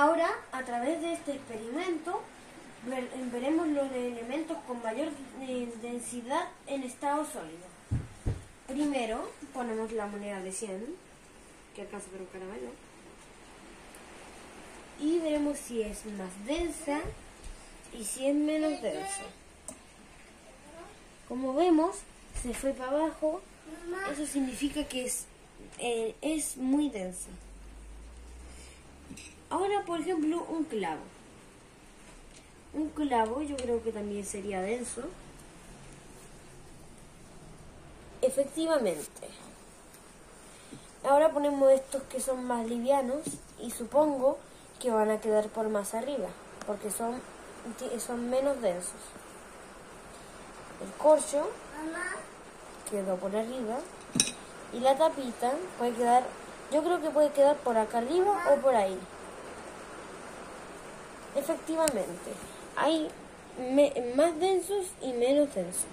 Ahora, a través de este experimento, veremos los elementos con mayor densidad en estado sólido. Primero, ponemos la moneda de 100, que alcanza para un caramelo. Y veremos si es más densa y si es menos densa. Como vemos, se fue para abajo. Eso significa que es, eh, es muy densa. Ahora, por ejemplo, un clavo. Un clavo yo creo que también sería denso. Efectivamente. Ahora ponemos estos que son más livianos y supongo que van a quedar por más arriba, porque son, son menos densos. El corcho quedó por arriba y la tapita puede quedar, yo creo que puede quedar por acá arriba o por ahí. Efectivamente, hay más densos y menos densos.